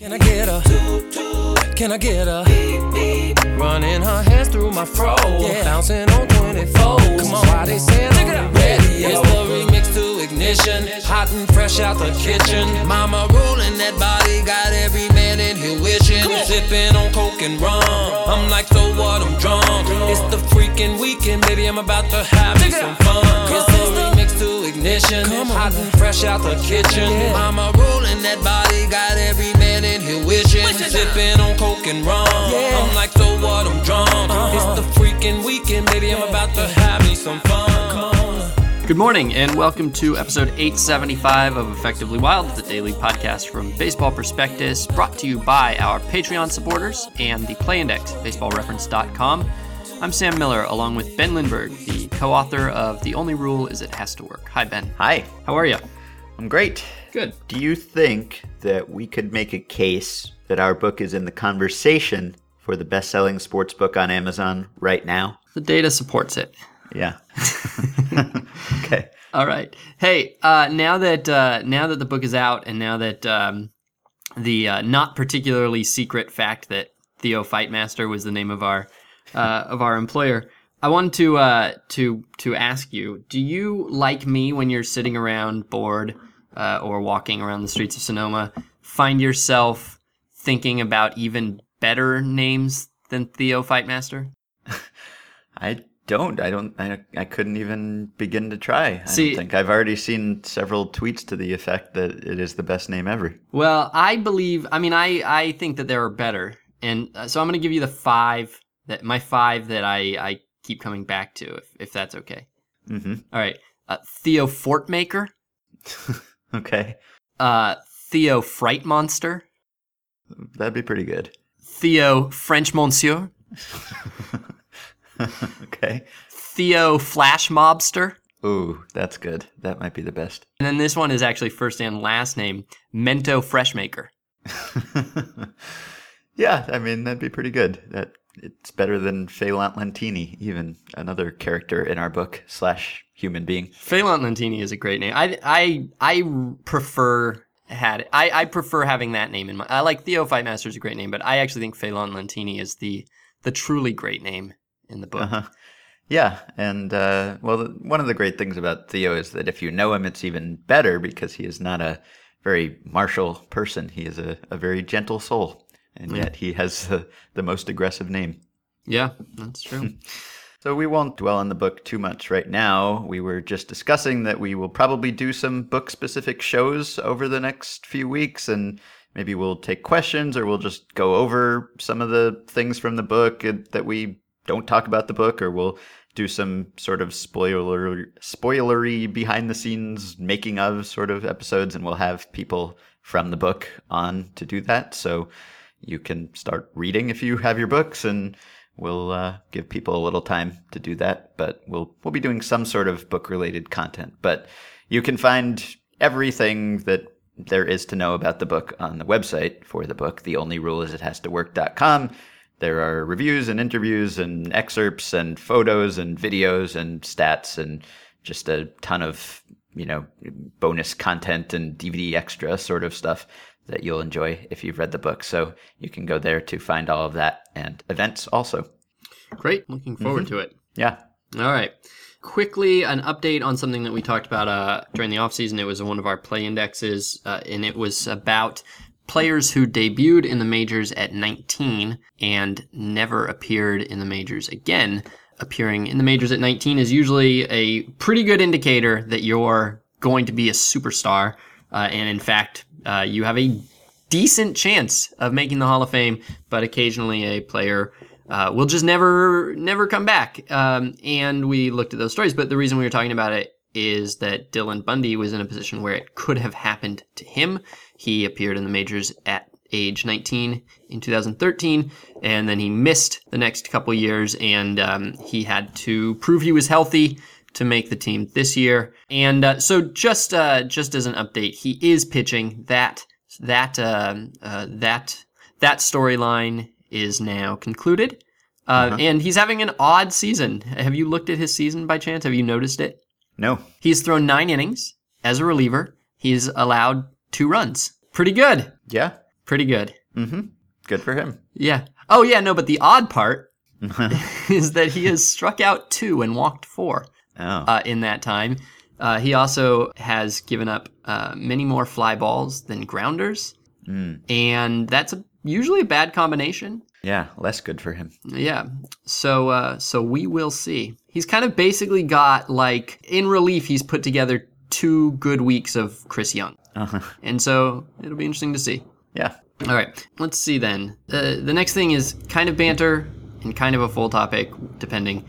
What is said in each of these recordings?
Can I get a Can I get a? Running her hands through my fro yeah. Bouncing on 24 Come on, why they saying Check it out. Ready, it's the remix to ignition. Hot and fresh out the kitchen. Mama rolling that body. Got every man in here wishing. Sipping on coke and rum. I'm like, so what, I'm drunk. It's the freaking weekend Baby, I'm about to have me some fun. It's the remix to ignition. Hot and fresh out the kitchen. Mama rolling that body. Got every man in here wishing Sipping on coke and rum. I'm like, so what, I'm drunk. It's the freaking weekend Baby, I'm about to have me some fun. Good morning, and welcome to episode 875 of Effectively Wild, the daily podcast from Baseball Prospectus, brought to you by our Patreon supporters and the Play Index, baseballreference.com. I'm Sam Miller, along with Ben Lindbergh, the co author of The Only Rule Is It Has to Work. Hi, Ben. Hi, How are you? I'm great. Good. Do you think that we could make a case that our book is in the conversation for the best selling sports book on Amazon right now? The data supports it. Yeah. okay. All right. Hey, uh, now that uh, now that the book is out, and now that um, the uh, not particularly secret fact that Theo Fightmaster was the name of our uh, of our employer, I wanted to uh, to to ask you: Do you like me when you're sitting around bored uh, or walking around the streets of Sonoma? Find yourself thinking about even better names than Theo Fightmaster? I don't. I don't. I, I couldn't even begin to try. I See- don't think I've already seen several tweets to the effect that it is the best name ever. Well, I believe. I mean, I I think that there are better, and uh, so I'm going to give you the five that my five that I I keep coming back to, if if that's okay. hmm All right, uh, Theo Fortmaker, Okay. uh, Theo Fright Monster, That'd be pretty good. Theo French Monsieur, okay. Theo Flash Mobster, Ooh, that's good. That might be the best. and then this one is actually first and last name Mento Freshmaker. yeah, I mean that'd be pretty good. That it's better than Phelan Lentini, even another character in our book slash human being. Phelan Lentini is a great name. I I I prefer had I I prefer having that name in my. I like Theo Fightmaster is a great name, but I actually think Phelan Lentini is the the truly great name in the book. Uh-huh. Yeah, and uh, well, the, one of the great things about Theo is that if you know him, it's even better because he is not a very martial person. He is a, a very gentle soul, and yet he has the, the most aggressive name. Yeah, that's true. So we won't dwell on the book too much right now. We were just discussing that we will probably do some book specific shows over the next few weeks and maybe we'll take questions or we'll just go over some of the things from the book uh, that we don't talk about the book or we'll do some sort of spoiler spoilery behind the scenes making of sort of episodes and we'll have people from the book on to do that. So you can start reading if you have your books and we'll uh, give people a little time to do that but we'll we'll be doing some sort of book related content. But you can find everything that there is to know about the book on the website for the book. The only rule is it has to work.com there are reviews and interviews and excerpts and photos and videos and stats and just a ton of you know bonus content and dvd extra sort of stuff that you'll enjoy if you've read the book. So you can go there to find all of that and events also. Great, looking forward to it. Yeah. All right. Quickly, an update on something that we talked about uh, during the offseason. It was one of our play indexes, uh, and it was about players who debuted in the majors at 19 and never appeared in the majors again. Appearing in the majors at 19 is usually a pretty good indicator that you're going to be a superstar. Uh, and in fact, uh, you have a decent chance of making the Hall of Fame, but occasionally a player uh, will just never never come back. Um, and we looked at those stories, but the reason we were talking about it is that Dylan Bundy was in a position where it could have happened to him. He appeared in the majors at age 19 in 2013, and then he missed the next couple years, and um, he had to prove he was healthy to make the team this year. And uh, so, just uh, just as an update, he is pitching. That that um uh, that that storyline is now concluded, uh, and he's having an odd season. Have you looked at his season by chance? Have you noticed it? No. He's thrown nine innings as a reliever. He's allowed two runs. Pretty good. Yeah. Pretty good. Mm-hmm. Good for him. Yeah. Oh, yeah, no, but the odd part is that he has struck out two and walked four Oh. uh, in that time. Uh, he also has given up uh, many more fly balls than grounders, and that's a, usually a bad combination. yeah, less good for him. Yeah. So uh, so we will see. He's kind of basically got like in relief. He's put together two good weeks of Chris Young, Uh-huh. and so it'll be interesting to see. Yeah. All right, let's see then. Uh, the next thing is kind of banter and kind of a full topic, depending.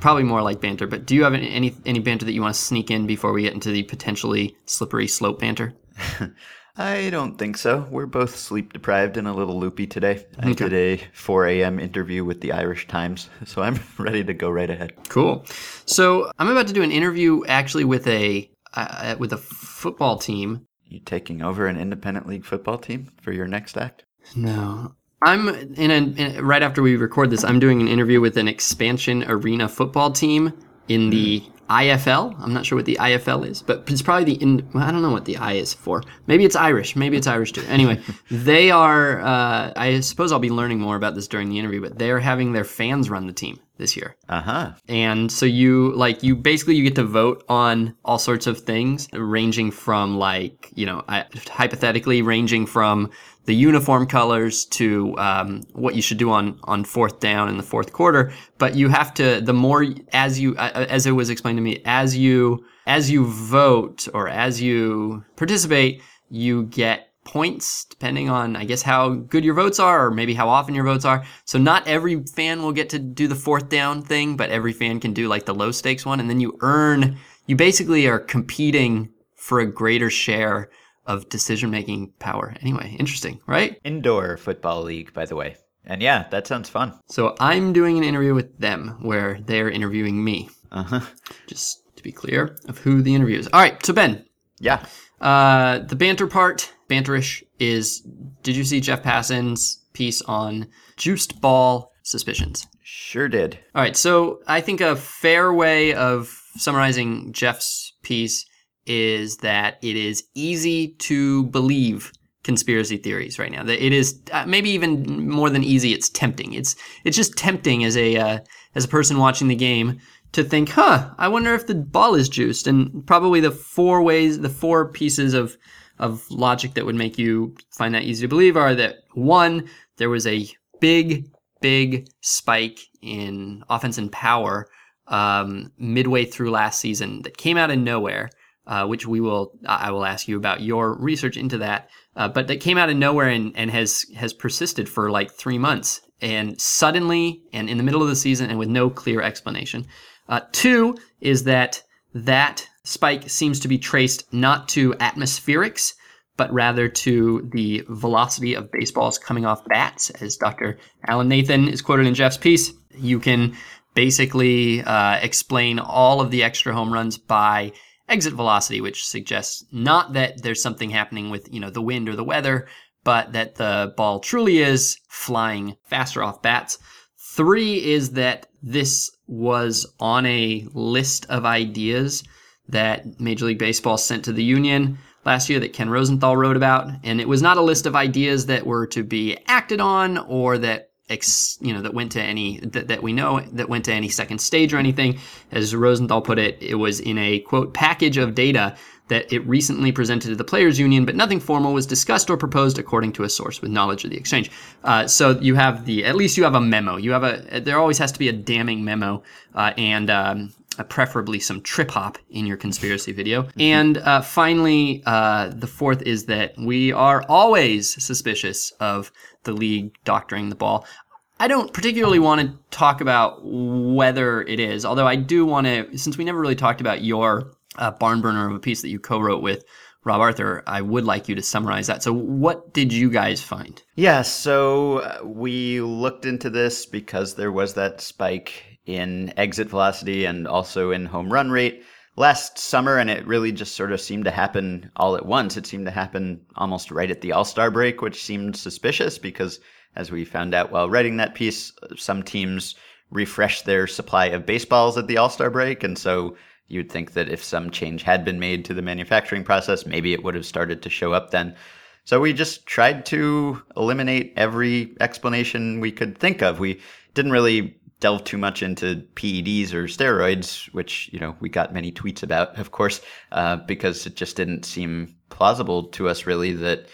Probably more like banter. But do you have any any, banter that you want to sneak in before we get into the potentially slippery slope banter? I don't think so. We're both sleep deprived and a little loopy today. I did a 4 a.m. interview with the Irish Times, so I'm ready to go right ahead. Cool. So I'm about to do an interview actually with a uh, with a football team. You taking over an independent league football team for your next act? No. I'm in a, in a- right after we record this. I'm doing an interview with an expansion arena football team in the IFL. I'm not sure what the IFL is, but it's probably the in. Well, I don't know what the I is for. Maybe it's Irish. Maybe it's Irish too. Anyway, they are. Uh, I suppose I'll be learning more about this during the interview, but they're having their fans run the team this year. Uh huh. And so you like you basically you get to vote on all sorts of things ranging from like, you know, I, hypothetically ranging from the uniform colors to um, what you should do on on fourth down in the fourth quarter, but you have to the more as you uh, as it was explained to me as you as you vote or as you participate, you get points depending on I guess how good your votes are or maybe how often your votes are. So not every fan will get to do the fourth down thing, but every fan can do like the low stakes one and then you earn you basically are competing for a greater share of decision making power. Anyway, interesting, right? Indoor football league, by the way. And yeah, that sounds fun. So I'm doing an interview with them where they're interviewing me. Uh huh. Just to be clear of who the interview is. All right, so Ben, Yeah. Uh, the banter part, banterish, is did you see Jeff Passan's piece on juiced ball suspicions? Sure did. All right, so I think a fair way of summarizing Jeff's piece is that it is easy to believe conspiracy theories right now. That it is uh, maybe even more than easy. It's tempting. It's it's just tempting as a uh, as a person watching the game to think, huh? I wonder if the ball is juiced. And probably the four ways, the four pieces of of logic that would make you find that easy to believe are that one, there was a big big spike in offense and power um, midway through last season that came out of nowhere, uh, which we will I will ask you about your research into that. Uh, but that came out of nowhere and, and has has persisted for like three months, and suddenly and in the middle of the season and with no clear explanation. Uh, two is that that spike seems to be traced not to atmospherics, but rather to the velocity of baseballs coming off bats. As Dr. Alan Nathan is quoted in Jeff's piece, you can basically uh, explain all of the extra home runs by exit velocity, which suggests not that there's something happening with you know the wind or the weather, but that the ball truly is flying faster off bats. Three is that this was on a list of ideas that Major League Baseball sent to the union last year that Ken Rosenthal wrote about, and it was not a list of ideas that were to be acted on or that ex, you know that went to any that, that we know that went to any second stage or anything. As Rosenthal put it, it was in a quote package of data that it recently presented to the players union, but nothing formal was discussed or proposed according to a source with knowledge of the exchange. Uh, so you have the at least you have a memo. You have a there always has to be a damning memo uh, and. Um, uh, preferably some trip hop in your conspiracy video. And uh, finally, uh, the fourth is that we are always suspicious of the league doctoring the ball. I don't particularly want to talk about whether it is, although I do want to, since we never really talked about your uh, barn burner of a piece that you co wrote with Rob Arthur, I would like you to summarize that. So, what did you guys find? Yeah, so uh, we looked into this because there was that spike in exit velocity and also in home run rate last summer, and it really just sort of seemed to happen all at once. It seemed to happen almost right at the All Star break, which seemed suspicious because, as we found out while writing that piece, some teams refresh their supply of baseballs at the All Star break, and so you'd think that if some change had been made to the manufacturing process, maybe it would have started to show up then. So we just tried to eliminate every explanation we could think of. We didn't really delve too much into PEDs or steroids, which you know we got many tweets about, of course, uh, because it just didn't seem plausible to us really that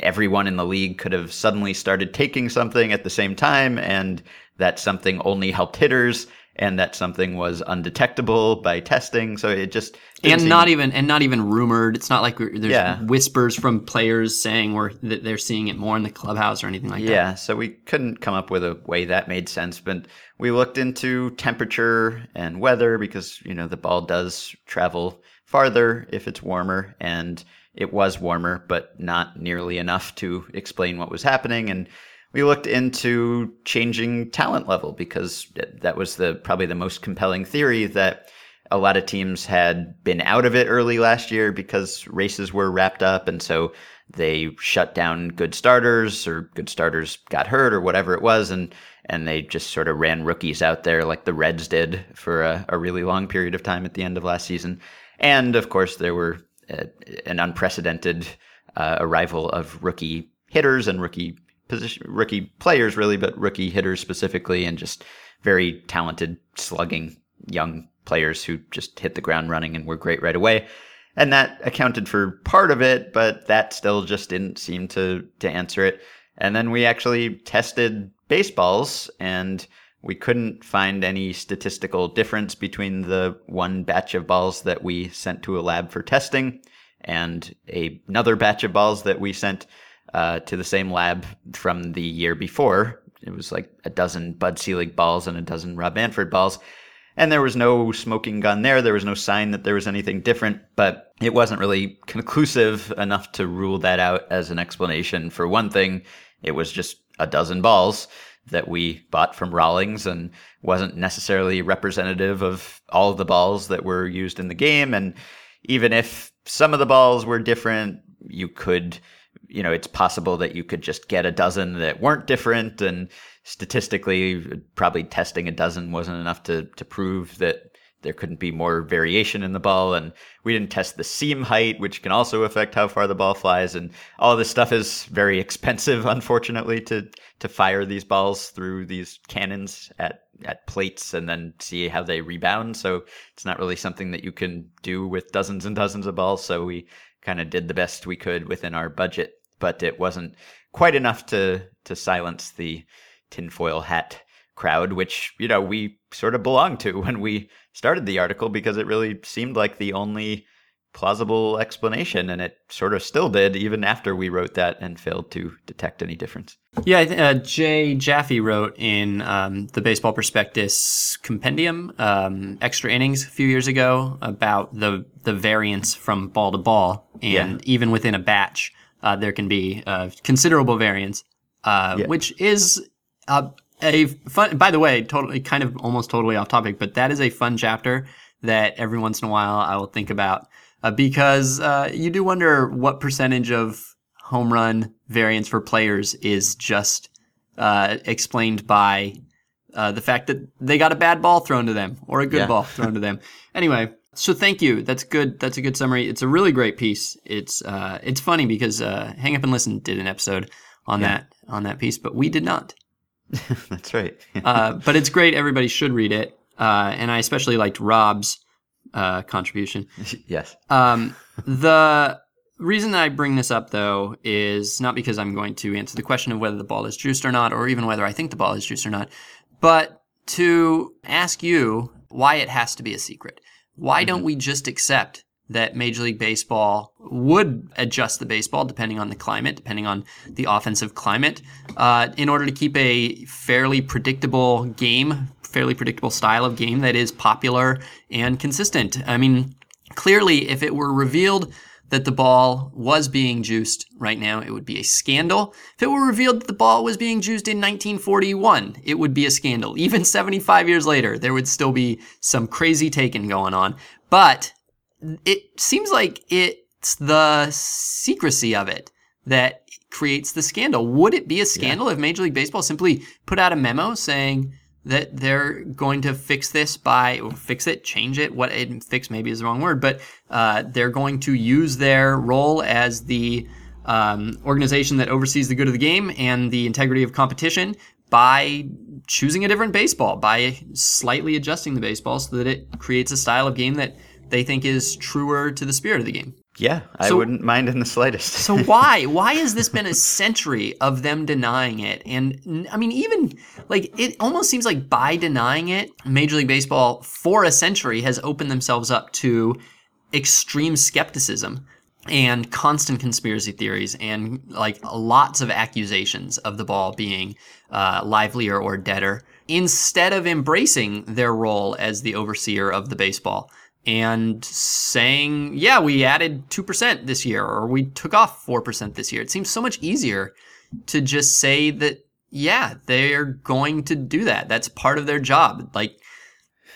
everyone in the league could have suddenly started taking something at the same time, and that something only helped hitters, and that something was undetectable by testing. So it just and seem- not even and not even rumored. It's not like there's Yeah. whispers from players saying we're, that they're seeing it more in the clubhouse or anything like that. Yeah, so we couldn't come up with a way that made sense, but we looked into temperature and weather because, you know, the ball does travel farther if it's warmer and it was warmer, but not nearly enough to explain what was happening. And we looked into changing talent level because that was the probably the most compelling theory that a lot of teams had been out of it early last year because races were wrapped up. And so they shut down good starters or good starters got hurt or whatever it was. And and they just sort of ran rookies out there like the Reds did for a, a really long period of time at the end of last season. And of course there were an unprecedented uh, arrival of rookie hitters and rookie position rookie players really but rookie hitters specifically and just very talented slugging young players who just hit the ground running and were great right away. And that accounted for part of it, but that still just didn't seem to to answer it. And then we actually tested baseballs and we couldn't find any statistical difference between the one batch of balls that we sent to a lab for testing and a, another batch of balls that we sent uh, to the same lab from the year before. It was like a dozen Bud Selig balls and a dozen Rob Manfred balls. And there was no smoking gun there. There was no sign that there was anything different, but it wasn't really conclusive enough to rule that out as an explanation. For one thing, it was just a dozen balls that we bought from Rawlings and wasn't necessarily representative of all of the balls that were used in the game. And even if some of the balls were different, you could, you know, it's possible that you could just get a dozen that weren't different. And statistically, probably testing a dozen wasn't enough to, to prove that there couldn't be more variation in the ball. And we didn't test the seam height, which can also affect how far the ball flies. And all this stuff is very expensive, unfortunately, to, to fire these balls through these cannons at, at plates and then see how they rebound. So it's not really something that you can do with dozens and dozens of balls. So we kind of did the best we could within our budget, but it wasn't quite enough to, to silence the tinfoil hat crowd, which, you know, we sort of belonged to when we started the article because it really seemed like the only plausible explanation. And it sort of still did even after we wrote that and failed to detect any difference. Yeah, uh, Jay Jaffe wrote in um, the Baseball Prospectus Compendium, um, extra innings a few years ago, about the the variance from ball to ball, and Yeah. even within a batch, uh, there can be uh, considerable variance, uh, Yeah. which is uh, a fun. By the way, totally, kind of almost totally off topic, but that is a fun chapter that every once in a while I will think about uh, because uh, you do wonder what percentage of home run variance for players is just uh, explained by uh, the fact that they got a bad ball thrown to them or a good Yeah. ball thrown to them. Anyway, so thank you. That's good. That's a good summary. It's a really great piece. It's uh, it's funny because uh, Hang Up and Listen did an episode on Yeah. that on that piece, but we did not. That's right. Uh, but it's great. Everybody should read it. Uh, and I especially liked Rob's uh, contribution. yes. Um, the reason that I bring this up, though, is not because I'm going to answer the question of whether the ball is juiced or not, or even whether I think the ball is juiced or not, but to ask you why it has to be a secret. Why don't we just accept that Major League Baseball would adjust the baseball depending on the climate, depending on the offensive climate, uh, in order to keep a fairly predictable game, fairly predictable style of game that is popular and consistent. I mean, clearly, if it were revealed that the ball was being juiced right now, it would be a scandal. If it were revealed that the ball was being juiced in 1941, it would be a scandal. Even 75 years later, there would still be some crazy taking going on. But it seems like it's the secrecy of it that creates the scandal. Would it be a scandal if Major League Baseball simply put out a memo saying that they're going to fix this by or fix it, change it? What it, fix maybe is the wrong word, but uh, they're going to use their role as the um, organization that oversees the good of the game and the integrity of competition by choosing a different baseball, by slightly adjusting the baseball so that it creates a style of game that they think is truer to the spirit of the game. Yeah, I So- wouldn't mind in the slightest. So why why has this been a century of them denying it? And I mean, even like it almost seems like by denying it, Major League Baseball for a century has opened themselves up to extreme skepticism and constant conspiracy theories and like lots of accusations of the ball being uh, livelier or deader instead of embracing their role as the overseer of the baseball and saying, yeah, we added 2% this year or we took off 4% this year. It seems so much easier to just say that, yeah, they're going to do that. That's part of their job. Like,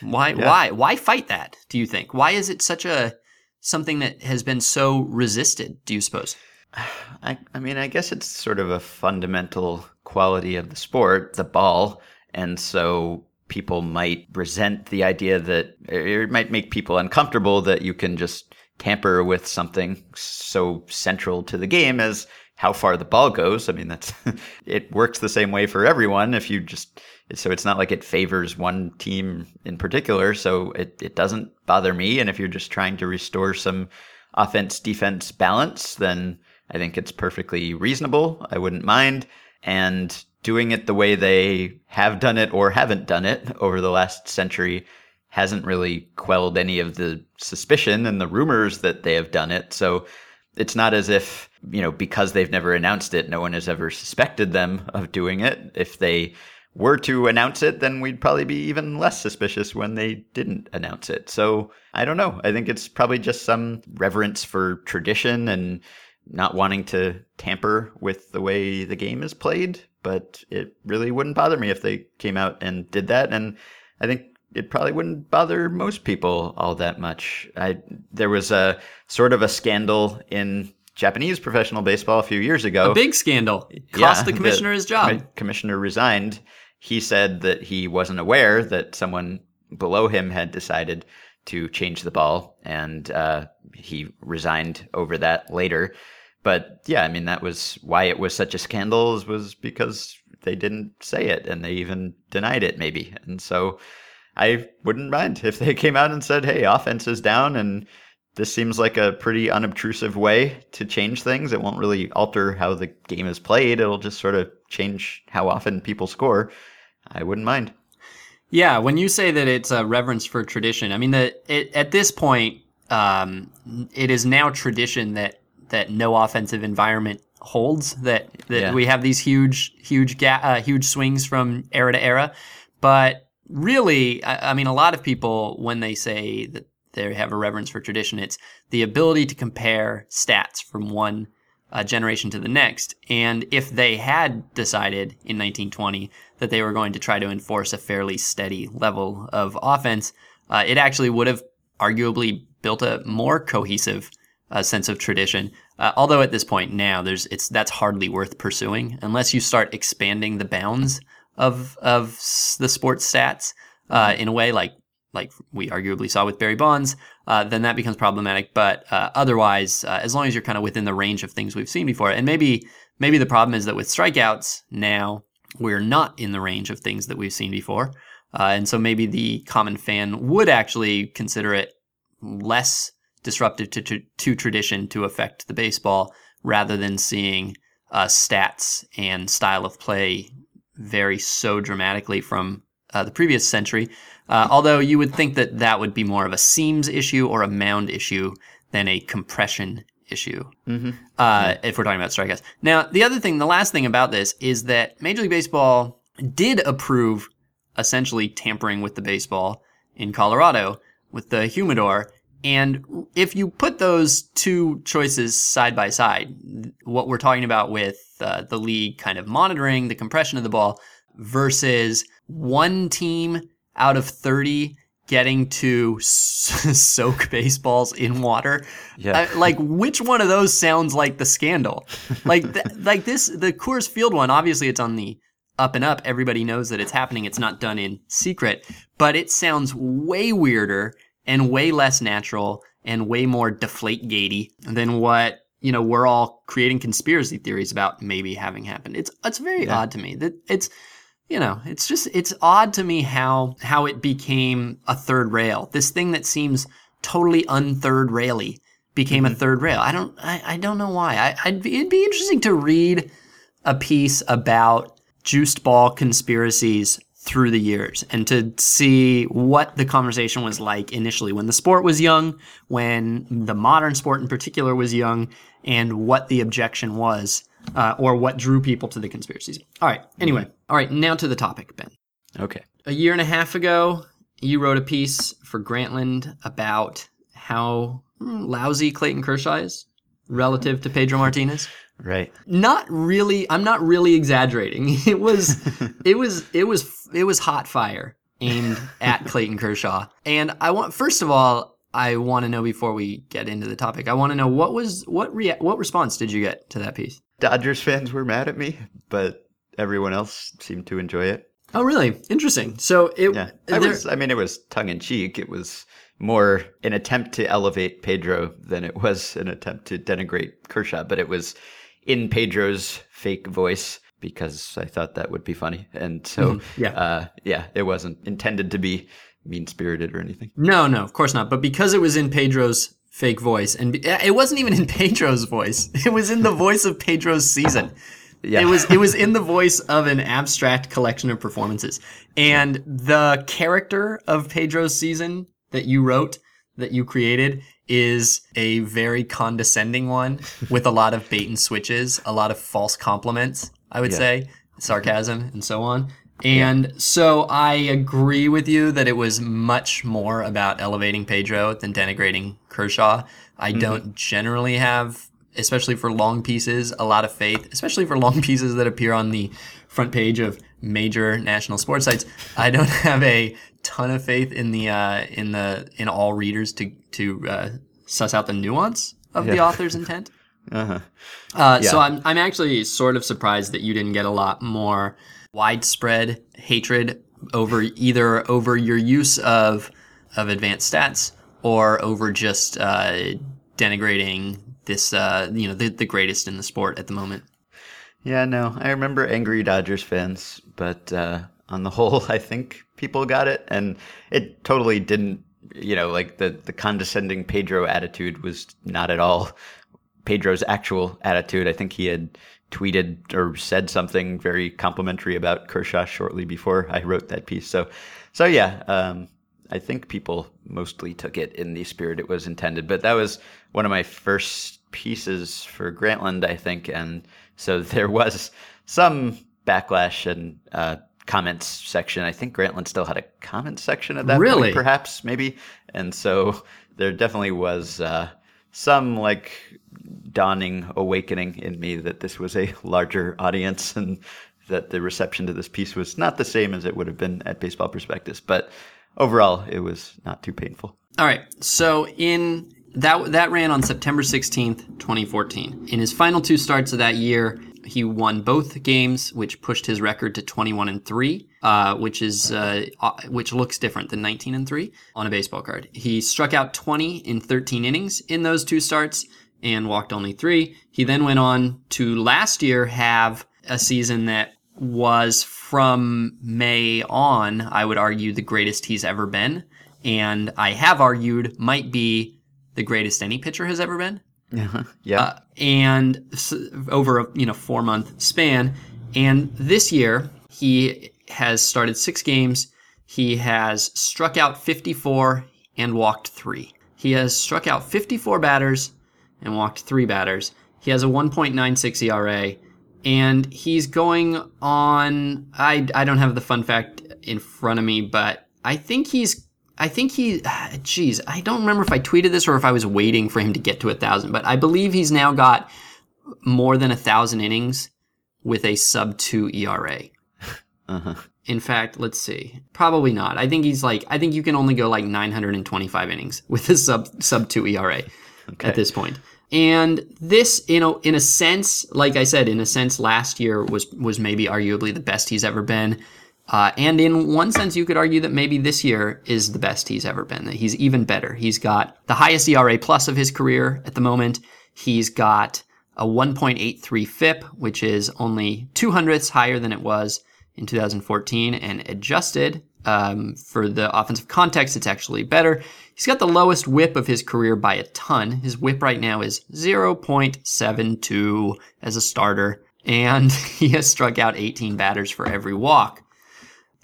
why, Yeah. why, why fight that? Do you think? Why is it such a something that has been so resisted? Do you suppose? I, I mean, I guess it's sort of a fundamental quality of the sport, the ball. And so people might resent the idea that it might make people uncomfortable that you can just tamper with something so central to the game as how far the ball goes. I mean, that's it works the same way for everyone. If you just so it's not like it favors one team in particular. So it, it doesn't bother me. And if you're just trying to restore some offense defense balance, then I think it's perfectly reasonable. I wouldn't mind. And doing it the way they have done it or haven't done it over the last century hasn't really quelled any of the suspicion and the rumors that they have done it. So it's not as if, you know, because they've never announced it, no one has ever suspected them of doing it. If they were to announce it, then we'd probably be even less suspicious when they didn't announce it. So I don't know. I think it's probably just some reverence for tradition and not wanting to tamper with the way the game is played. But it really wouldn't bother me if they came out and did that. And I think it probably wouldn't bother most people all that much. I there was a sort of a scandal in Japanese professional baseball a few years ago. A big scandal. Cost Yeah, the commissioner his job. commi- commissioner resigned. He said that he wasn't aware that someone below him had decided to change the ball, and uh, he resigned over that later. But yeah, I mean that was why it was such a scandal was because they didn't say it, and they even denied it, maybe. And so I wouldn't mind if they came out and said, "Hey, offense is down," and this seems like a pretty unobtrusive way to change things. It won't really alter how the game is played. It'll just sort of change how often people score. I wouldn't mind. Yeah, when you say that it's a reverence for tradition, I mean that at this point, um, it is now tradition that that no offensive environment holds. That that Yeah. we have these huge, huge, ga- uh, huge swings from era to era. But really, I, I mean, a lot of people when they say that they have a reverence for tradition, it's the ability to compare stats from one uh, generation to the next. And if they had decided in 1920 that they were going to try to enforce a fairly steady level of offense, uh, it actually would have arguably built a more cohesive uh, sense of tradition. Uh, although at this point now, there's it's that's hardly worth pursuing unless you start expanding the bounds of of the sports stats uh, in a way like like we arguably saw with Barry Bonds, uh, then that becomes problematic. But uh, otherwise, uh, as long as you're kind of within the range of things we've seen before, and maybe maybe the problem is that with strikeouts now we're not in the range of things that we've seen before, uh, and so maybe the common fan would actually consider it less disruptive to, to, to tradition to affect the baseball rather than seeing uh, stats and style of play vary so dramatically from uh, the previous century. Uh, although you would think that that would be more of a seams issue or a mound issue than a compression issue. Uh, if we're talking about strikeouts. Now, the other thing, the last thing about this is that Major League Baseball did approve essentially tampering with the baseball in Colorado with the humidor. And if you put those two choices side by side, what we're talking about with uh, the league kind of monitoring the compression of the ball versus one team out of 30 getting to s- soak baseballs in water. Yeah. Uh, like which one of those sounds like the scandal? Like th- like this the Coors Field one obviously it's on the up and up. Everybody knows that it's happening. It's not done in secret, but it sounds way weirder and way less natural and way more deflate gatey than what you know, we're all creating conspiracy theories about maybe having happened. It's it's very Yeah. odd to me that it's you know, it's just it's odd to me how how it became a third rail. This thing that seems totally unthird raily became a mm-hmm. third rail. I don't I, I don't know why. I I'd be, it'd be interesting to read a piece about juiced ball conspiracies through the years and to see what the conversation was like initially when the sport was young, when the modern sport in particular was young, and what the objection was uh, or what drew people to the conspiracies. All right. Anyway, all right. Now to the topic, Ben. Okay. A year and a half ago, you wrote a piece for Grantland about how mm, lousy Clayton Kershaw is relative to Pedro Martinez Right. not really i'm not really exaggerating it was it was it was it was hot fire aimed at clayton kershaw and i want first of all i want to know before we get into the topic i want to know what was what rea- what response did you get to that piece Dodgers fans were mad at me, but everyone else seemed to enjoy it. oh really interesting so it Yeah. I there- was I mean it was tongue in cheek. It was more an attempt to elevate Pedro than it was an attempt to denigrate Kershaw, but it was in Pedro's fake voice because I thought that would be funny. And so yeah. uh yeah, it wasn't intended to be mean spirited or anything. No, no, of course not. But because it was in Pedro's fake voice, and be- it wasn't even in Pedro's voice, it was in the voice of Pedro's season. Yeah. It was it was in the voice of an abstract collection of performances, and the character of Pedro's season that you wrote, that you created, is a very condescending one with a lot of bait and switches, a lot of false compliments. I would Yeah. say sarcasm and so on. And so I agree with you that it was much more about elevating Pedro than denigrating Kershaw. I don't generally have, especially for long pieces, a lot of faith, especially for long pieces that appear on the front page of major national sports sites. I don't have a ton of faith in the uh, in the in all readers to to uh, suss out the nuance of the author's intent. Uh-huh. Uh, So I'm I'm actually sort of surprised that you didn't get a lot more widespread hatred over either over your use of of advanced stats or over just uh, denigrating this uh, you know the, the greatest in the sport at the moment. Yeah, no, I remember angry Dodgers fans, but uh, on the whole, I think people got it, and it totally didn't. You know, like the the condescending Pedro attitude was not at all Pedro's actual attitude. I think he had tweeted or said something very complimentary about Kershaw shortly before I wrote that piece. So, so yeah, um, I think people mostly took it in the spirit it was intended. But that was one of my first pieces for Grantland, I think, and so there was some backlash and uh, comments section. I think Grantland still had a comment section at that Really? point, perhaps, maybe. And so there definitely was uh, some like dawning awakening in me that this was a larger audience and that the reception to this piece was not the same as it would have been at Baseball Prospectus. But overall, it was not too painful. All right. So in that that ran on September 16th, 2014. In his final two starts of that year, he won both games, which pushed his record to 21 and 3, uh, which is uh, uh, which looks different than 19 and 3 on a baseball card. He struck out 20 in 13 innings in those two starts and walked only 3. He then went on to last year have a season that was from May on, I would argue the greatest he's ever been and I have argued might be the greatest any pitcher has ever been. Yeah. Uh, and over a you know four month span, and this year he has started six games. He has struck out 54 and walked three. He has struck out 54 batters and walked three batters. He has a 1.96 ERA, and he's going on. I I don't have the fun fact in front of me, but I think he's. I think he, geez, I don't remember if I tweeted this or if I was waiting for him to get to a thousand, but I believe he's now got more than a thousand innings with a sub two ERA. Uh-huh. In fact, let's see. Probably not. I think he's like I think you can only go like 925 innings with a sub sub 2 ERA at this point. And this, you know, in a sense, like I said, in a sense last year was was maybe arguably the best he's ever been. Uh, and in one sense, you could argue that maybe this year is the best he's ever been. That he's even better. He's got the highest ERA plus of his career at the moment. He's got a 1.83 FIP, which is only two hundredths higher than it was in 2014, and adjusted um, for the offensive context, it's actually better. He's got the lowest whip of his career by a ton. His whip right now is 0.72 as a starter, and he has struck out 18 batters for every walk.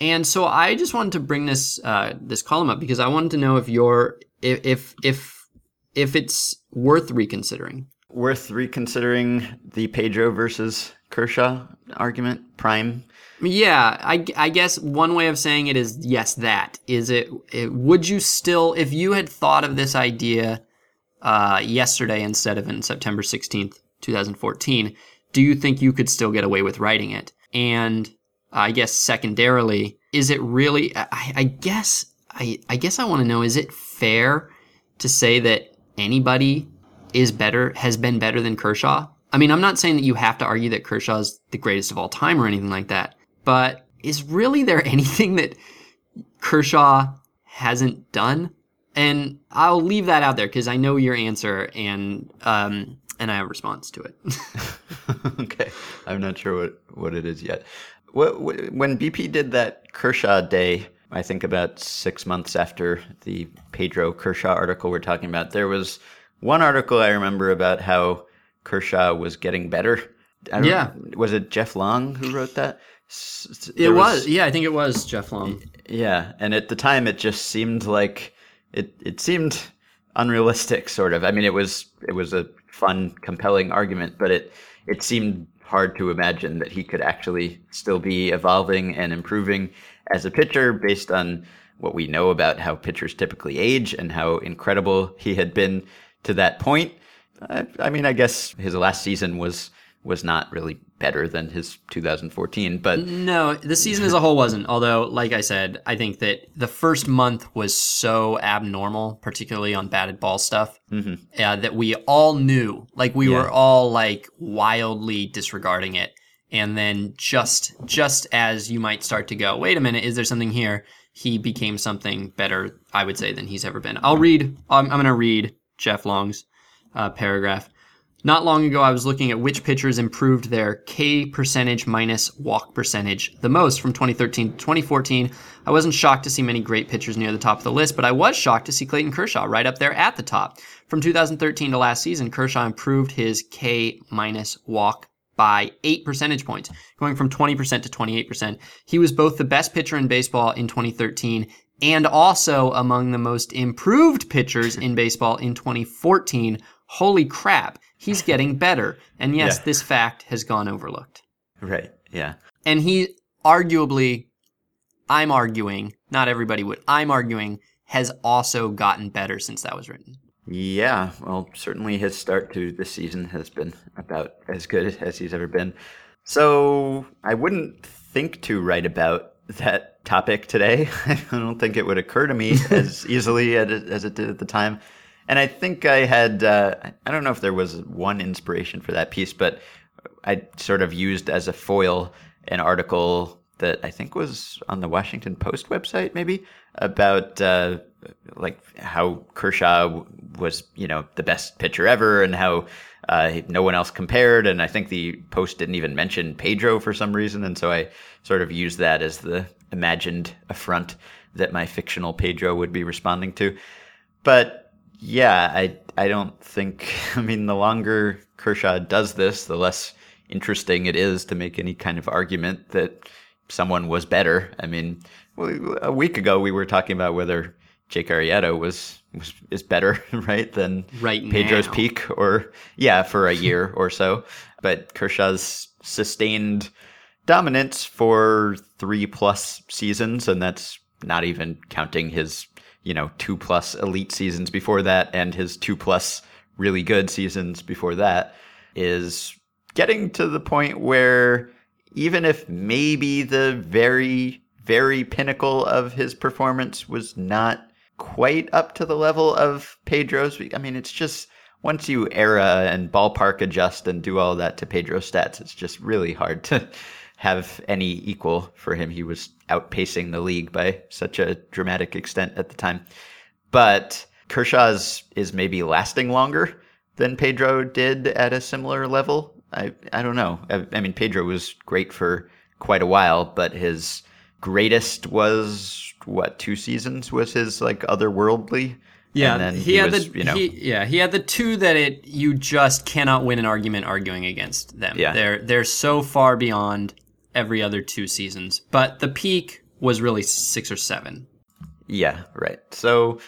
And so I just wanted to bring this uh, this column up because I wanted to know if you're if if if it's worth reconsidering. Worth reconsidering the Pedro versus Kershaw argument, prime yeah, I, I guess one way of saying it is yes, that. Is it, it would you still, if you had thought of this idea uh, yesterday instead of in September 16th, 2014, do you think you could still get away with writing it? And I guess secondarily, is it really, I, I guess, I, I guess I want to know, is it fair to say that anybody is better, has been better than Kershaw? I mean, I'm not saying that you have to argue that Kershaw is the greatest of all time or anything like that, but is really there anything that Kershaw hasn't done? And I'll leave that out there because I know your answer and um, and I have a response to it. okay, I'm not sure what, what it is yet. When BP did that Kershaw day, I think about six months after the Pedro Kershaw article we're talking about, there was one article I remember about how Kershaw was getting better. yeah. Was it Jeff Long who wrote that? It was, was, yeah, I think it was Jeff Long. Yeah, and at the time, it just seemed like it. It seemed unrealistic, sort of. I mean, it was it was a fun, compelling argument, but it it seemed hard to imagine that he could actually still be evolving and improving as a pitcher based on what we know about how pitchers typically age and how incredible he had been to that point. I, I mean, I guess his last season was was not really better than his 2014 but no the season as a whole wasn't. Although like i said i think that the first month was so abnormal particularly on batted ball stuff mm-hmm. uh, that we all knew like we yeah. were all like wildly disregarding it. And then just just as you might start to go wait a minute is there something here? he became something better i would say than he's ever been. I'll read i'm, I'm going to read jeff long's uh, paragraph not long ago, I was looking at which pitchers improved their K percentage minus walk percentage the most from 2013 to 2014. I wasn't shocked to see many great pitchers near the top of the list, but I was shocked to see Clayton Kershaw right up there at the top. From 2013 to last season, Kershaw improved his K minus walk by 8 percentage points, going from 20% to 28%. He was both the best pitcher in baseball in 2013 and also among the most improved pitchers in baseball in 2014. Holy crap he's getting better. And yes, yeah. this fact has gone overlooked. Right. Yeah. And he arguably, I'm arguing, not everybody would, I'm arguing, has also gotten better since that was written. Yeah. Well, certainly his start to this season has been about as good as he's ever been. So I wouldn't think to write about that topic today. I don't think it would occur to me as easily as it did at the time. And I think I had, uh, I don't know if there was one inspiration for that piece, but I sort of used as a foil an article that I think was on the Washington Post website, maybe about uh, like how Kershaw was, you know, the best pitcher ever, and how uh, no one else compared. And I think the Post didn't even mention Pedro for some reason, and so I sort of used that as the imagined affront that my fictional Pedro would be responding to. But yeah, I I don't think. I mean, the longer Kershaw does this, the less interesting it is to make any kind of argument that someone was better. I mean, a week ago we were talking about whether Jake Arrieta was, was is better, right, than right Pedro's now. peak, or yeah, for a year or so. But Kershaw's sustained dominance for three plus seasons, and that's not even counting his you know, two plus elite seasons before that and his two plus really good seasons before that is getting to the point where even if maybe the very, very pinnacle of his performance was not quite up to the level of Pedro's, I mean, it's just once you era and ballpark adjust and do all that to Pedro's stats, it's just really hard to have any equal for him. He was outpacing the league by such a dramatic extent at the time. But Kershaw's is maybe lasting longer, than Pedro did at a similar level. I I don't know. I, I mean, Pedro was great for quite a while, but his greatest was what two seasons was his like otherworldly. Yeah, And then he, had was, the you know, he, yeah he had the two that it you just cannot win an argument arguing against them. Yeah. they're they're so far beyond every other two seasons. But the peak was really six or seven. Yeah, right. So,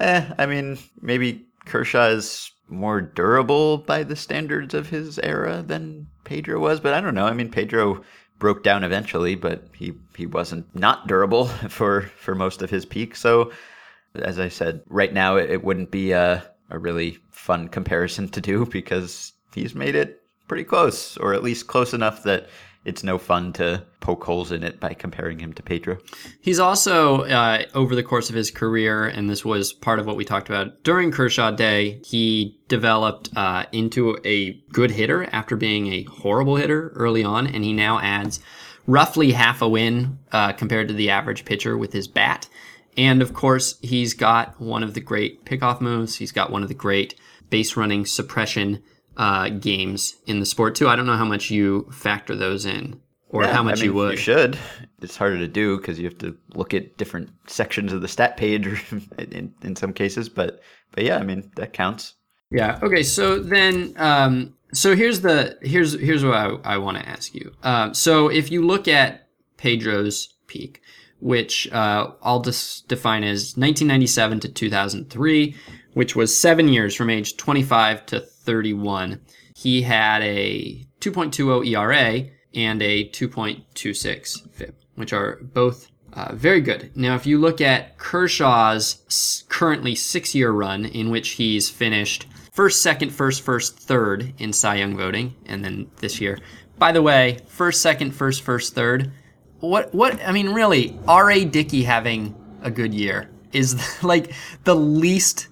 eh, I mean, maybe Kershaw is more durable by the standards of his era than Pedro was, but I don't know. I mean, Pedro broke down eventually, but he he wasn't not durable for for most of his peak. So, as I said, right now it, it wouldn't be a a really fun comparison to do because he's made it pretty close, or at least close enough that it's no fun to poke holes in it by comparing him to Pedro. He's also, uh, over the course of his career, and this was part of what we talked about during Kershaw Day, he developed uh, into a good hitter after being a horrible hitter early on, and he now adds roughly half a win uh, compared to the average pitcher with his bat. And of course, he's got one of the great pickoff moves. He's got one of the great base running suppression uh, games in the sport too. I don't know how much you factor those in, or Yeah, how much I mean, you would. You should. It's harder to do because you have to look at different sections of the stat page in, in some cases. But but yeah, I mean that counts. Yeah. Okay. So then, um, so here's the here's here's what I, I want to ask you. Um, so if you look at Pedro's peak, which uh, I'll just define as 1997 to 2003, which was seven years from age 25 to 31, he had a 2.20 ERA and a 2.26 FIP, which are both uh, very good. Now, if you look at Kershaw's currently six year run, in which he's finished first, second, first, first, third in Cy Young voting, and then this year. By the way, first, second, first, first, third. What, what, I mean, really, R.A. Dickey having a good year is like the least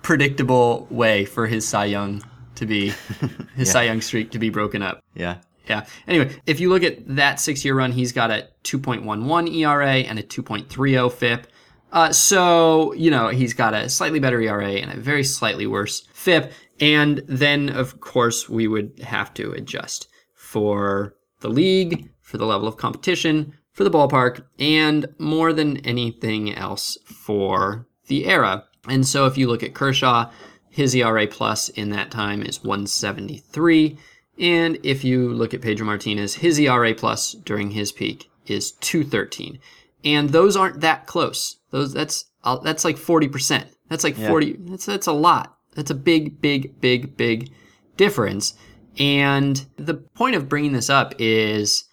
predictable way for his Cy Young to be, his Cy Young streak to be broken up. Yeah. Yeah. Anyway, if you look at that six year run, he's got a 2.11 ERA and a 2.30 FIP. Uh, so, you know, he's got a slightly better ERA and a very slightly worse FIP. And then, of course, we would have to adjust for the league, for the level of competition, for the ballpark, and more than anything else for the era. And so if you look at Kershaw, his ERA plus in that time is 173. And if you look at Pedro Martinez, his ERA plus during his peak is 213. And those aren't that close. Those that's uh, that's like 40%. That's like 40 that's that's a lot. That's a big big big big difference. And the point of bringing this up is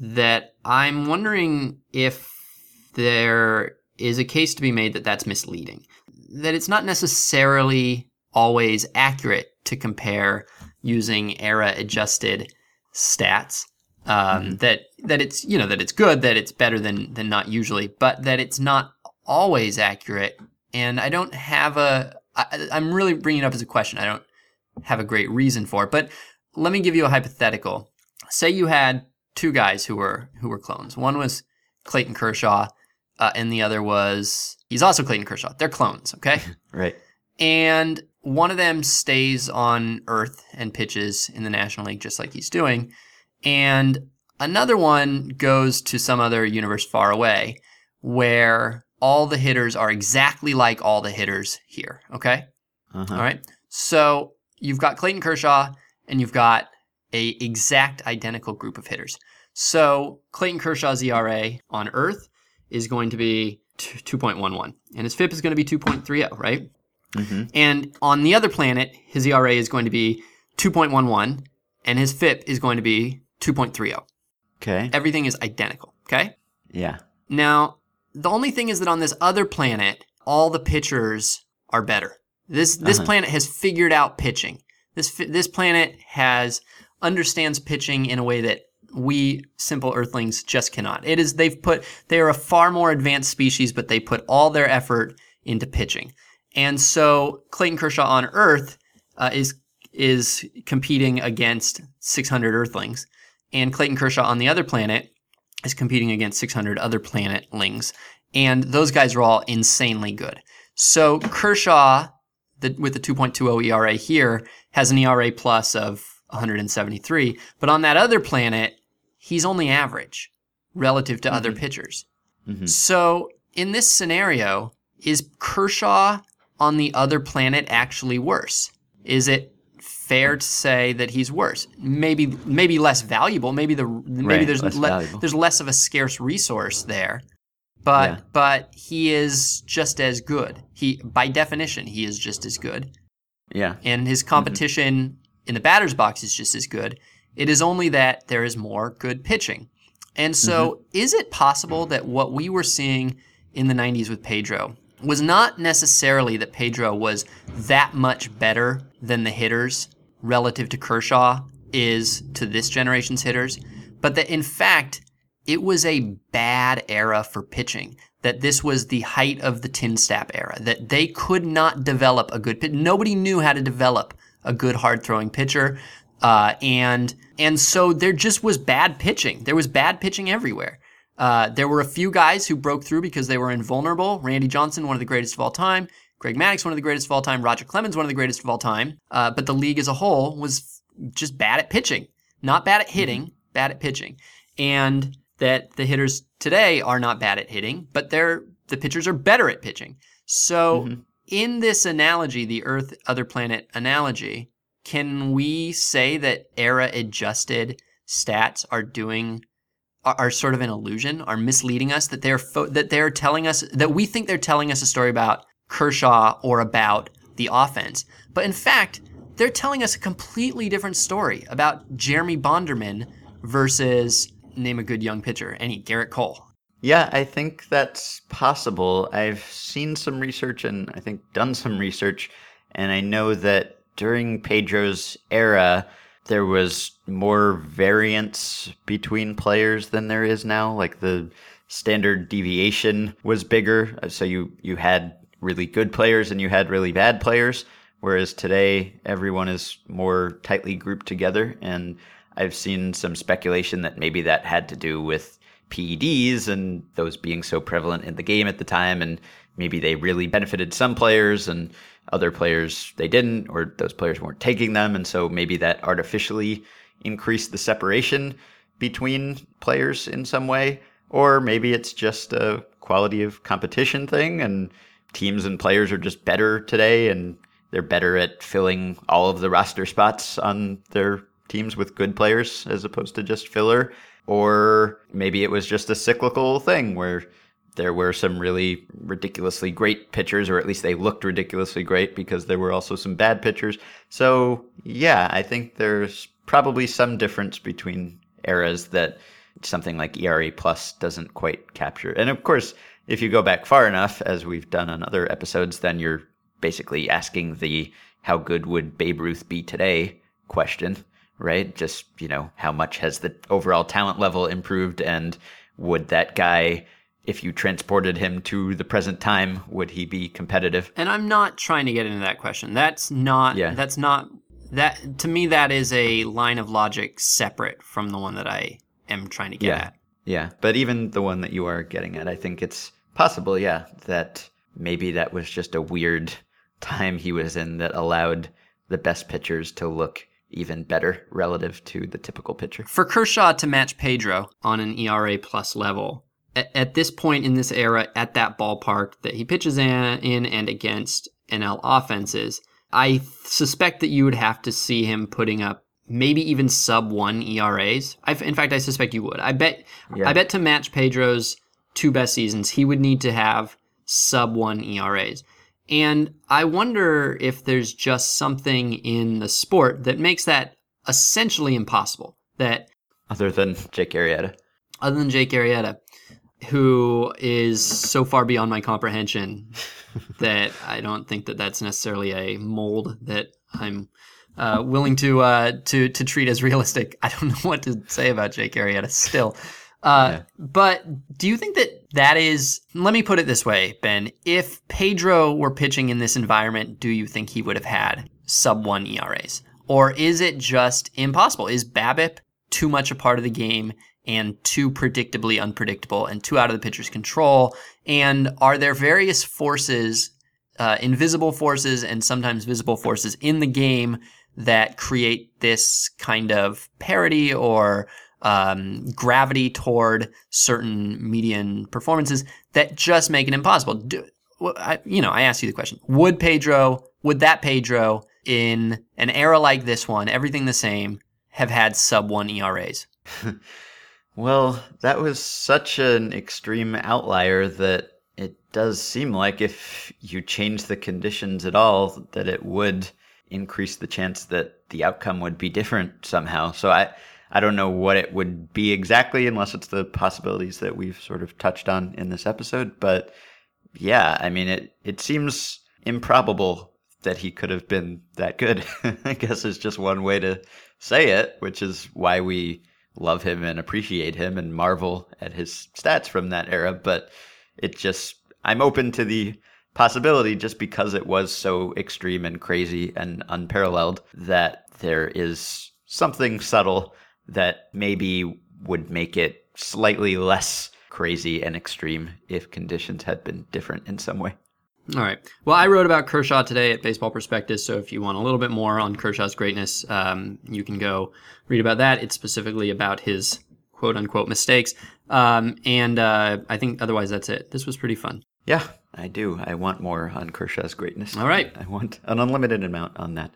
that I'm wondering if there is a case to be made that that's misleading. That it's not necessarily always accurate to compare using era adjusted stats. Um, That that it's you know that it's good that it's better than than not usually, but that it's not always accurate. And I don't have a. I, I'm really bringing it up as a question. I don't have a great reason for it, but let me give you a hypothetical. Say you had two guys who were who were clones. One was Clayton Kershaw, uh, and the other was he's also Clayton Kershaw. They're clones, okay? Right. and one of them stays on Earth and pitches in the National League just like he's doing, and another one goes to some other universe far away where all the hitters are exactly like all the hitters here, okay? Uh-huh. All right. So you've got Clayton Kershaw and you've got a exact identical group of hitters. So Clayton Kershaw's ERA on Earth is going to be 2.11 and his FIP is going to be 2.30, right? Mhm. And on the other planet, his ERA is going to be 2.11 and his FIP is going to be 2.30. Okay. Everything is identical, okay? Yeah. Now, the only thing is that on this other planet, all the pitchers are better. This this Uh-huh. planet has figured out pitching. This this planet has understands pitching in a way that we simple earthlings just cannot. It is they've put they are a far more advanced species, but they put all their effort into pitching. And so Clayton Kershaw on Earth uh, is is competing against 600 Earthlings, and Clayton Kershaw on the other planet is competing against 600 other planetlings, and those guys are all insanely good. So Kershaw, the, with the 2.20 ERA here, has an ERA plus of 173. But on that other planet, he's only average relative to mm-hmm. other pitchers. Mm-hmm. So in this scenario, is Kershaw on the other planet actually worse? Is it fair to say that he's worse? Maybe maybe less valuable. Maybe the maybe right, there's less le- there's less of a scarce resource there. But yeah. but he is just as good. He by definition he is just as good. Yeah. And his competition mm-hmm. in the batter's box is just as good. It is only that there is more good pitching. And so, mm-hmm. is it possible that what we were seeing in the 90s with Pedro was not necessarily that Pedro was that much better than the hitters relative to Kershaw is to this generation's hitters, but that in fact, it was a bad era for pitching. That this was the height of the tin TINSTAAP era. That they could not develop a good pitch. Nobody knew how to develop a good hard throwing pitcher. Uh, and and so there just was bad pitching. There was bad pitching everywhere. Uh, there were a few guys who broke through because they were invulnerable. Randy Johnson, one of the greatest of all time. Greg Maddux, one of the greatest of all time. Roger Clemens, one of the greatest of all time. Uh, but the league as a whole was just bad at pitching, not bad at hitting, mm-hmm. bad at pitching. And that the hitters today are not bad at hitting, but they're the pitchers are better at pitching. So mm-hmm. in this analogy, the Earth other planet analogy, can we say that era adjusted stats are doing are, sort of an illusion, are misleading us that they're fo- that they're telling us that we think they're telling us a story about Kershaw or about the offense, but in fact they're telling us a completely different story about Jeremy Bonderman versus name a good young pitcher, any Gerrit Cole. Yeah, I think that's possible. I've seen some research and I think done some research, and I know that during Pedro's era, there was more variance between players than there is now. Like the standard deviation was bigger, uh, so you you had really good players and you had really bad players. Whereas today, everyone is more tightly grouped together, and I've seen some speculation that maybe that had to do with PEDs and those being so prevalent in the game at the time, and maybe they really benefited some players and other players they didn't, or those players weren't taking them, and so maybe that artificially increased the separation between players in some way, or maybe it's just a quality of competition thing, and teams and players are just better today, and they're better at filling all of the roster spots on their teams with good players as opposed to just filler. Or maybe it was just a cyclical thing where there were some really ridiculously great pitchers, or at least they looked ridiculously great because there were also some bad pitchers. So, yeah, I think there's probably some difference between eras that something like ERA plus doesn't quite capture. And of course, if you go back far enough, as we've done on other episodes, then you're basically asking the how good would Babe Ruth be today question, right? Just, you know, how much has the overall talent level improved and would that guy if you transported him to the present time, would he be competitive? And I'm not trying to get into that question. That's not. Yeah. That's not. That to me, that is a line of logic separate from the one that I am trying to get yeah. at. Yeah, but even the one that you are getting at, I think it's possible. Yeah, that maybe that was just a weird time he was in that allowed the best pitchers to look even better relative to the typical pitcher. For Kershaw to match Pedro on an ERA plus level, at, at this point in this era, at that ballpark that he pitches in, in and against NL offenses, I suspect that you would have to see him putting up maybe even sub one ERAs. i in fact, I suspect you would. I bet. Yeah. I bet to match Pedro's two best seasons, he would need to have sub one ERAs. And I wonder if there's just something in the sport that makes that essentially impossible. That other than Jake Arrieta, other than Jake Arrieta, who is so far beyond my comprehension that I don't think that that's necessarily a mold that I'm uh, willing to uh, to to treat as realistic. I don't know what to say about Jake Arrieta still. Uh, yeah. But do you think that that is? Let me put it this way, Ben. If Pedro were pitching in this environment, do you think he would have had sub one ERAs, or is it just impossible? Is BABIP too much a part of the game? And too predictably unpredictable and too out of the pitcher's control? And are there various forces uh, invisible forces and sometimes visible forces in the game that create this kind of parity or um, gravity toward certain median performances that just make it impossible. Do, I, you know, I ask you the question: Would Pedro, would that Pedro in an era like this one, everything the same, have had sub one ERAs? well, that was such an extreme outlier that it does seem like if you change the conditions at all, that it would increase the chance that the outcome would be different somehow. So I, I don't know what it would be exactly, unless it's the possibilities that we've sort of touched on in this episode. But yeah, I mean, it it seems improbable that he could have been that good. I guess is just one way to say it, which is why we love him and appreciate him and marvel at his stats from that era. But it just, I'm open to the possibility just because it was so extreme and crazy and unparalleled that there is something subtle that maybe would make it slightly less crazy and extreme if conditions had been different in some way. All right. Well, I wrote about Kershaw today at Baseball Prospectus, so if you want a little bit more on Kershaw's greatness, um, you can go read about that. It's specifically about his quote unquote mistakes. Um, and uh, I think otherwise that's it. This was pretty fun. Yeah, I do. I want more on Kershaw's greatness. All right. I want an unlimited amount on that.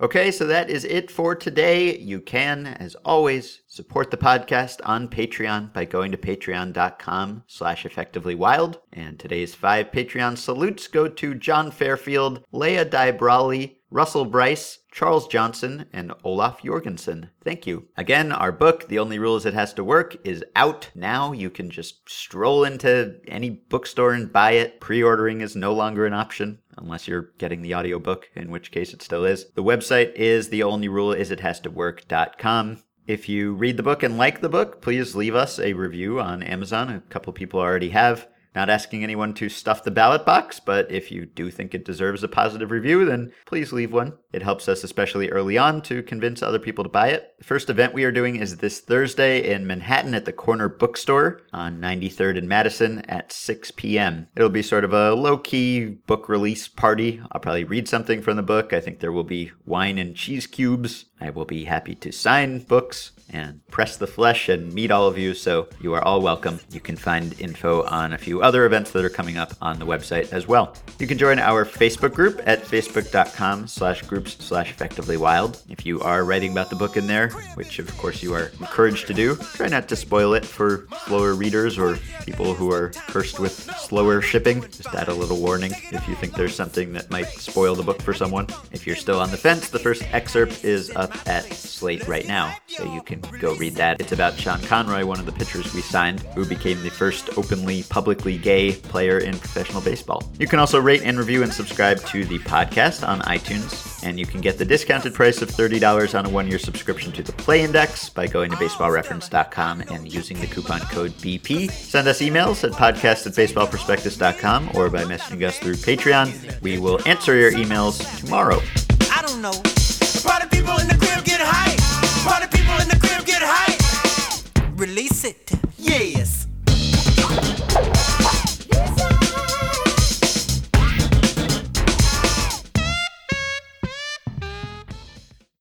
Okay, so that is it for today. You can, as always, support the podcast on Patreon by going to patreon.com slash effectivelywild. And today's five Patreon salutes go to John Fairfield, Leah Brawley, Russell Bryce, Charles Johnson, and Olaf Jorgensen. Thank you. Again, our book, The Only Rule Is It Has to Work, is out now. You can just stroll into any bookstore and buy it. Pre ordering is no longer an option unless you're getting the audiobook, in which case it still is. The website is the only rule is it has to work.com. If you read the book and like the book, please leave us a review on Amazon. A couple people already have. Not asking anyone to stuff the ballot box, but if you do think it deserves a positive review, then please leave one. It helps us, especially early on, to convince other people to buy it. The first event we are doing is this Thursday in Manhattan at the Corner Bookstore on 93rd and Madison at 6 p.m. It'll be sort of a low key book release party. I'll probably read something from the book. I think there will be wine and cheese cubes. I will be happy to sign books and press the flesh and meet all of you. So you are all welcome. You can find info on a few other events that are coming up on the website as well. You can join our Facebook group at facebook.com slash groups slash effectively wild. If you are writing about the book in there, which of course you are encouraged to do, try not to spoil it for slower readers or people who are cursed with slower shipping. Just add a little warning if you think there's something that might spoil the book for someone. If you're still on the fence, the first excerpt is up at Slate right now, so you can go read that. It's about Sean Conroy, one of the pitchers we signed, who became the first openly, publicly gay player in professional baseball. You can also rate and review and subscribe to the podcast on iTunes, and you can get the discounted price of $30 on a one year subscription to the Play Index by going to baseballreference.com and using the coupon code BP. Send us emails at podcast at baseballprospectus.com or by messaging us through Patreon. We will answer your emails tomorrow. I don't know. Party people in the crib get high. Party people in the crib get high. Release it. Yes.